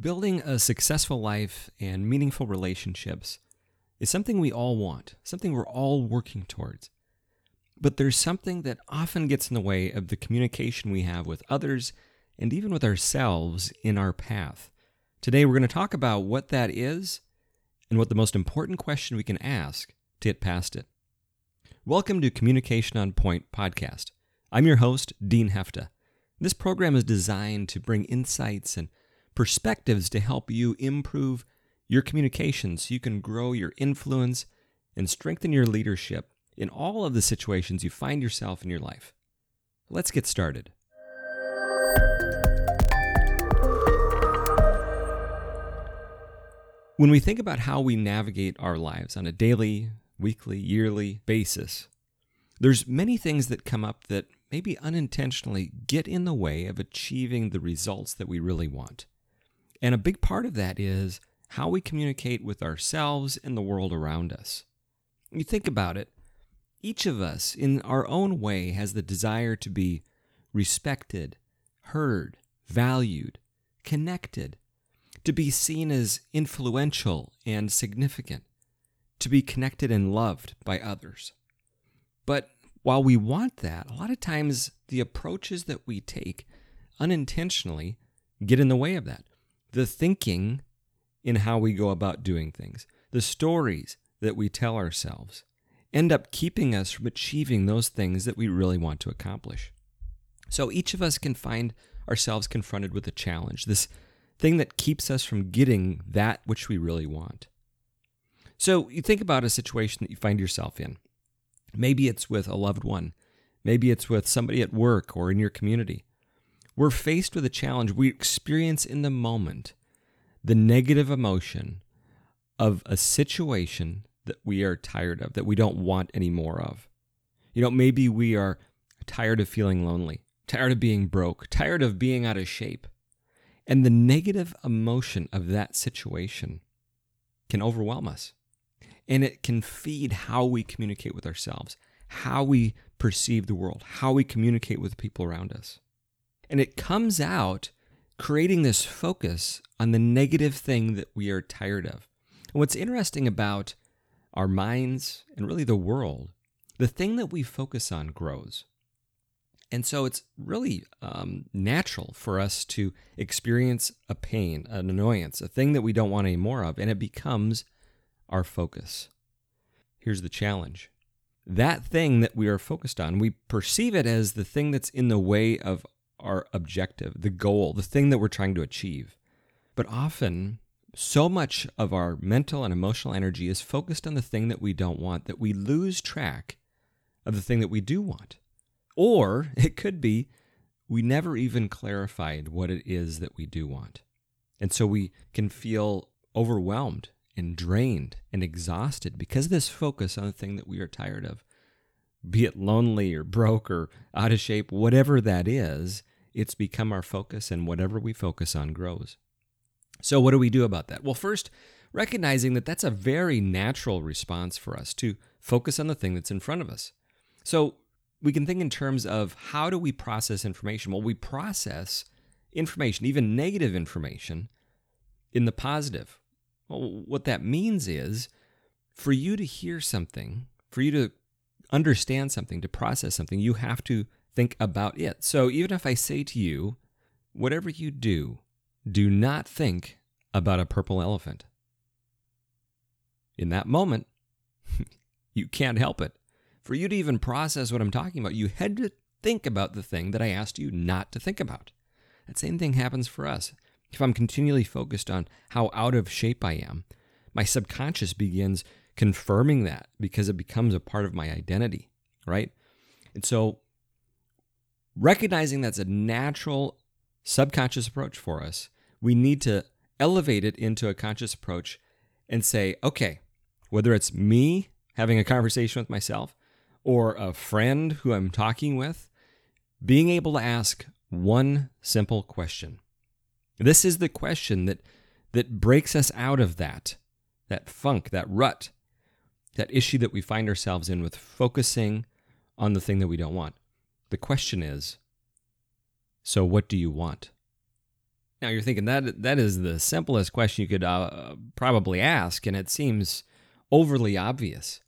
Building a successful life and meaningful relationships is something we all want, something we're all working towards. But there's something that often gets in the way of the communication we have with others and even with ourselves in our path. Today, we're going to talk about what that is and what the most important question we can ask to get past it. Welcome to Communication on Point podcast. I'm your host, Dean Hefta. This program is designed to bring insights and perspectives to help you improve your communications so you can grow your influence and strengthen your leadership in all of the situations you find yourself in your life. Let's get started. When we think about how we navigate our lives on a daily, weekly, yearly basis, there's many things that come up that maybe unintentionally get in the way of achieving the results that we really want. And a big part of that is how we communicate with ourselves and the world around us. You think about it, each of us, in our own way, has the desire to be respected, heard, valued, connected, to be seen as influential and significant, to be connected and loved by others. But while we want that, a lot of times the approaches that we take unintentionally get in the way of that the thinking in how we go about doing things, the stories that we tell ourselves, end up keeping us from achieving those things that we really want to accomplish. So each of us can find ourselves confronted with a challenge, this thing that keeps us from getting that which we really want. So you think about a situation that you find yourself in. Maybe it's with a loved one, maybe it's with somebody at work or in your community. We're faced with a challenge. We experience in the moment the negative emotion of a situation that we are tired of, that we don't want any more of. You know, maybe we are tired of feeling lonely, tired of being broke, tired of being out of shape. And the negative emotion of that situation can overwhelm us. And it can feed how we communicate with ourselves, how we perceive the world, how we communicate with the people around us. And it comes out creating this focus on the negative thing that we are tired of. And what's interesting about our minds and really the world, the thing that we focus on grows. And so it's really um, natural for us to experience a pain, an annoyance, a thing that we don't want any more of, and it becomes our focus. Here's the challenge that thing that we are focused on, we perceive it as the thing that's in the way of our objective, the goal, the thing that we're trying to achieve. But often, so much of our mental and emotional energy is focused on the thing that we don't want that we lose track of the thing that we do want. Or it could be we never even clarified what it is that we do want. And so we can feel overwhelmed and drained and exhausted because of this focus on the thing that we are tired of. Be it lonely or broke or out of shape, whatever that is, it's become our focus, and whatever we focus on grows. So, what do we do about that? Well, first, recognizing that that's a very natural response for us to focus on the thing that's in front of us. So, we can think in terms of how do we process information? Well, we process information, even negative information, in the positive. Well, what that means is for you to hear something, for you to understand something, to process something, you have to think about it. So even if I say to you, whatever you do, do not think about a purple elephant. In that moment, you can't help it. For you to even process what I'm talking about, you had to think about the thing that I asked you not to think about. That same thing happens for us. If I'm continually focused on how out of shape I am, my subconscious begins confirming that because it becomes a part of my identity, right? And so recognizing that's a natural subconscious approach for us, we need to elevate it into a conscious approach and say, okay, whether it's me having a conversation with myself or a friend who I'm talking with, being able to ask one simple question. This is the question that that breaks us out of that that funk, that rut, that issue that we find ourselves in with focusing on the thing that we don't want. The question is so, what do you want? Now you're thinking that that is the simplest question you could uh, probably ask, and it seems overly obvious.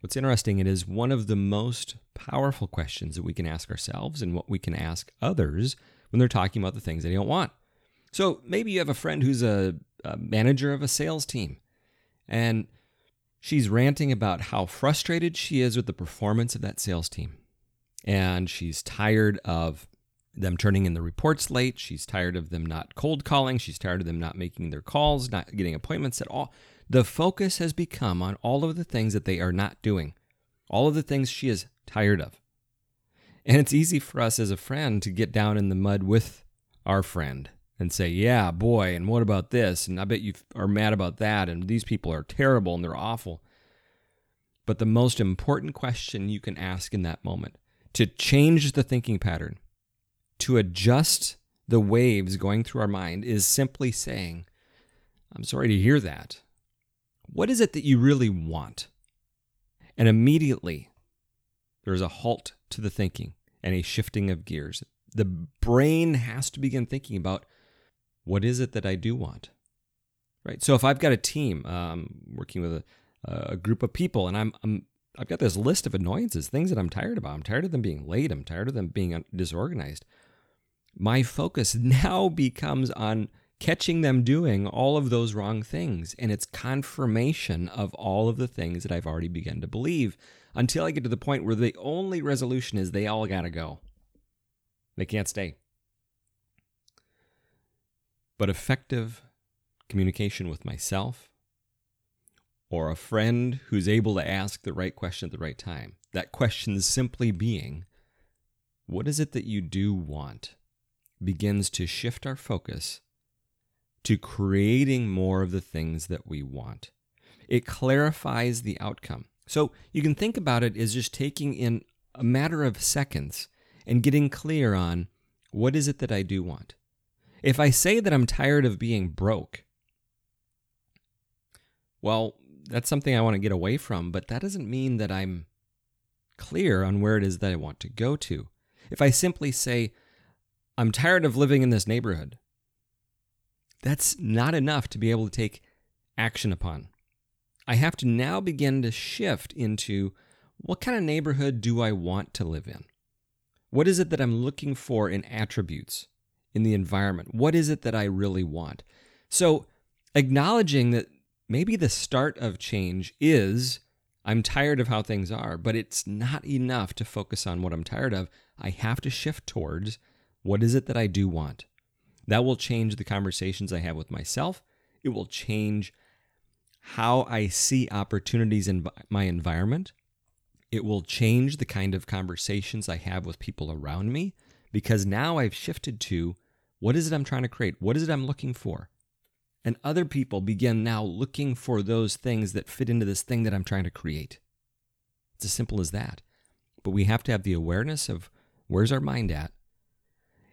What's interesting, it is one of the most powerful questions that we can ask ourselves and what we can ask others when they're talking about the things they don't want. So maybe you have a friend who's a, a manager of a sales team, and she's ranting about how frustrated she is with the performance of that sales team. And she's tired of them turning in the reports late. She's tired of them not cold calling. She's tired of them not making their calls, not getting appointments at all. The focus has become on all of the things that they are not doing, all of the things she is tired of. And it's easy for us as a friend to get down in the mud with our friend and say, Yeah, boy, and what about this? And I bet you are mad about that. And these people are terrible and they're awful. But the most important question you can ask in that moment to change the thinking pattern to adjust the waves going through our mind is simply saying, I'm sorry to hear that. What is it that you really want? And immediately there's a halt to the thinking and a shifting of gears. The brain has to begin thinking about what is it that I do want? Right. So if I've got a team um, working with a, a group of people and I'm, I'm I've got this list of annoyances, things that I'm tired about. I'm tired of them being late. I'm tired of them being disorganized my focus now becomes on catching them doing all of those wrong things. And it's confirmation of all of the things that I've already begun to believe until I get to the point where the only resolution is they all got to go. They can't stay. But effective communication with myself or a friend who's able to ask the right question at the right time. That question simply being, What is it that you do want? begins to shift our focus to creating more of the things that we want. It clarifies the outcome. So you can think about it as just taking in a matter of seconds and getting clear on what is it that I do want. If I say that I'm tired of being broke, well, that's something I want to get away from, but that doesn't mean that I'm clear on where it is that I want to go to. If I simply say, I'm tired of living in this neighborhood. That's not enough to be able to take action upon. I have to now begin to shift into what kind of neighborhood do I want to live in? What is it that I'm looking for in attributes in the environment? What is it that I really want? So, acknowledging that maybe the start of change is I'm tired of how things are, but it's not enough to focus on what I'm tired of. I have to shift towards what is it that I do want? That will change the conversations I have with myself. It will change how I see opportunities in my environment. It will change the kind of conversations I have with people around me because now I've shifted to what is it I'm trying to create? What is it I'm looking for? And other people begin now looking for those things that fit into this thing that I'm trying to create. It's as simple as that. But we have to have the awareness of where's our mind at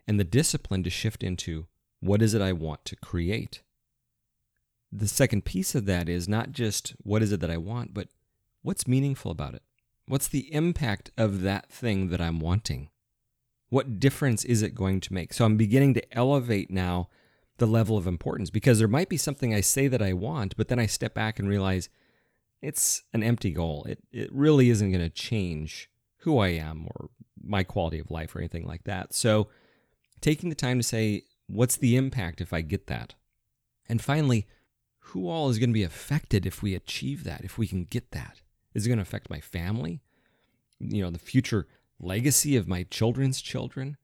and the discipline to shift into what is it I want to create. The second piece of that is not just what is it that I want, but what's meaningful about it? What's the impact of that thing that I'm wanting? What difference is it going to make? So I'm beginning to elevate now the level of importance because there might be something I say that I want, but then I step back and realize it's an empty goal. It, it really isn't going to change who I am or my quality of life or anything like that. So taking the time to say, what's the impact if I get that? And finally, who all is going to be affected if we achieve that, if we can get that? Is it going to affect my family? You know, the future legacy of my children's children?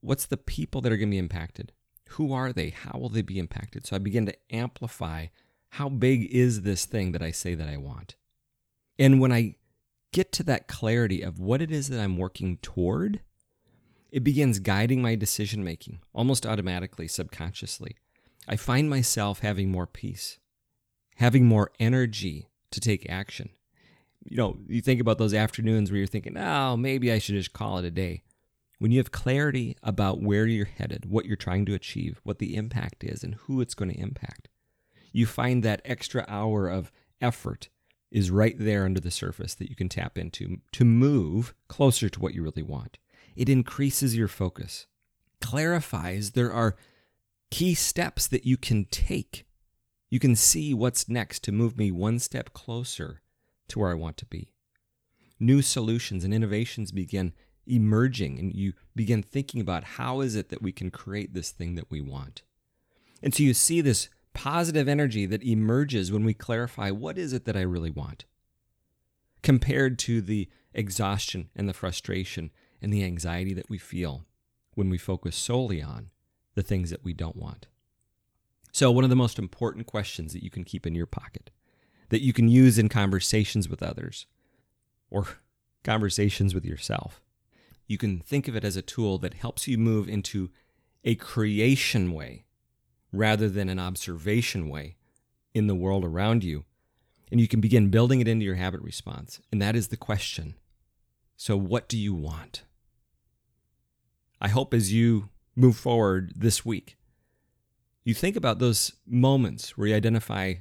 What's the people that are going to be impacted? Who are they? How will they be impacted? So I begin to amplify how big is this thing that I say that I want? And when I get to that clarity of what it is that I'm working toward, it begins guiding my decision making almost automatically, subconsciously. I find myself having more peace, having more energy to take action. You know, you think about those afternoons where you're thinking, oh, maybe I should just call it a day. When you have clarity about where you're headed, what you're trying to achieve, what the impact is, and who it's going to impact, you find that extra hour of effort is right there under the surface that you can tap into to move closer to what you really want. It increases your focus, clarifies there are key steps that you can take. You can see what's next to move me one step closer to where I want to be. New solutions and innovations begin emerging and you begin thinking about how is it that we can create this thing that we want. And so you see this positive energy that emerges when we clarify what is it that I really want compared to the exhaustion and the frustration and the anxiety that we feel when we focus solely on the things that we don't want. So, one of the most important questions that you can keep in your pocket, that you can use in conversations with others or conversations with yourself, you can think of it as a tool that helps you move into a creation way rather than an observation way in the world around you. And you can begin building it into your habit response. And that is the question. So, what do you want? I hope as you move forward this week, you think about those moments where you identify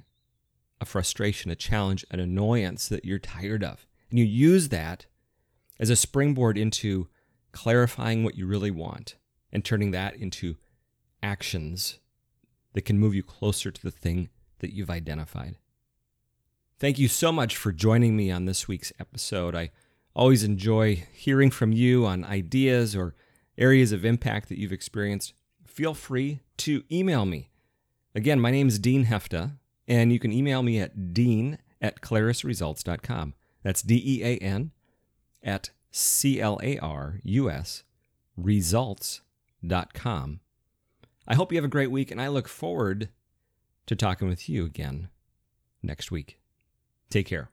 a frustration, a challenge, an annoyance that you're tired of. And you use that as a springboard into clarifying what you really want and turning that into actions that can move you closer to the thing that you've identified. Thank you so much for joining me on this week's episode. I always enjoy hearing from you on ideas or areas of impact that you've experienced. Feel free to email me. Again, my name is Dean Hefta, and you can email me at dean at clarusresults.com. That's D E A N at C L A R U S results.com. I hope you have a great week, and I look forward to talking with you again next week. Take care.